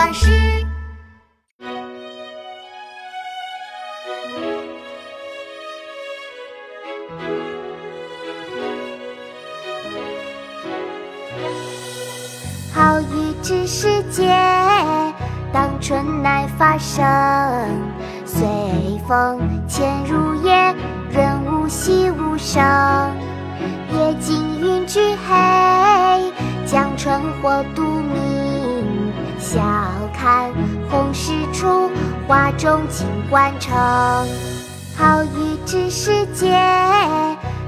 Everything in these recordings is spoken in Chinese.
巴士。好雨知时节，当春乃发生。随风潜入夜，润物细无声。夜静云俱黑，江春火独明。笑看红湿处，花重锦官城。好雨知时节，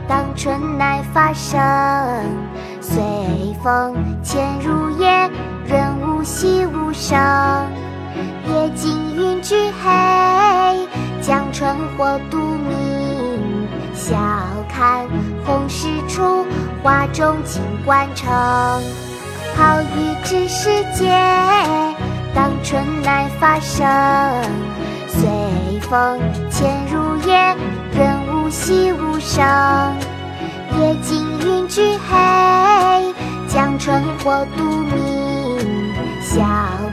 当春乃发生。随风潜入夜，润物细无声。夜静云俱黑，江春火独明。笑看红湿处，花重锦官城。好雨知时节，当春乃发生。随风潜入夜，润物细无声。夜静云俱黑，江春火独明。晓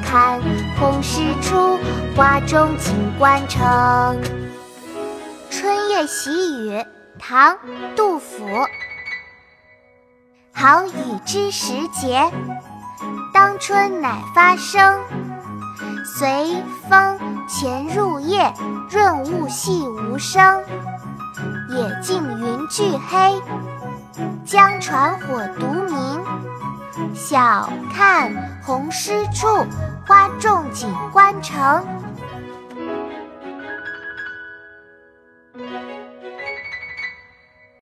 看红湿处，花重锦官城。《春夜喜雨》唐·杜甫。好雨知时节，当春乃发生。随风潜入夜，润物细无声。野径云俱黑，江船火独明。晓看红湿处，花重锦官城。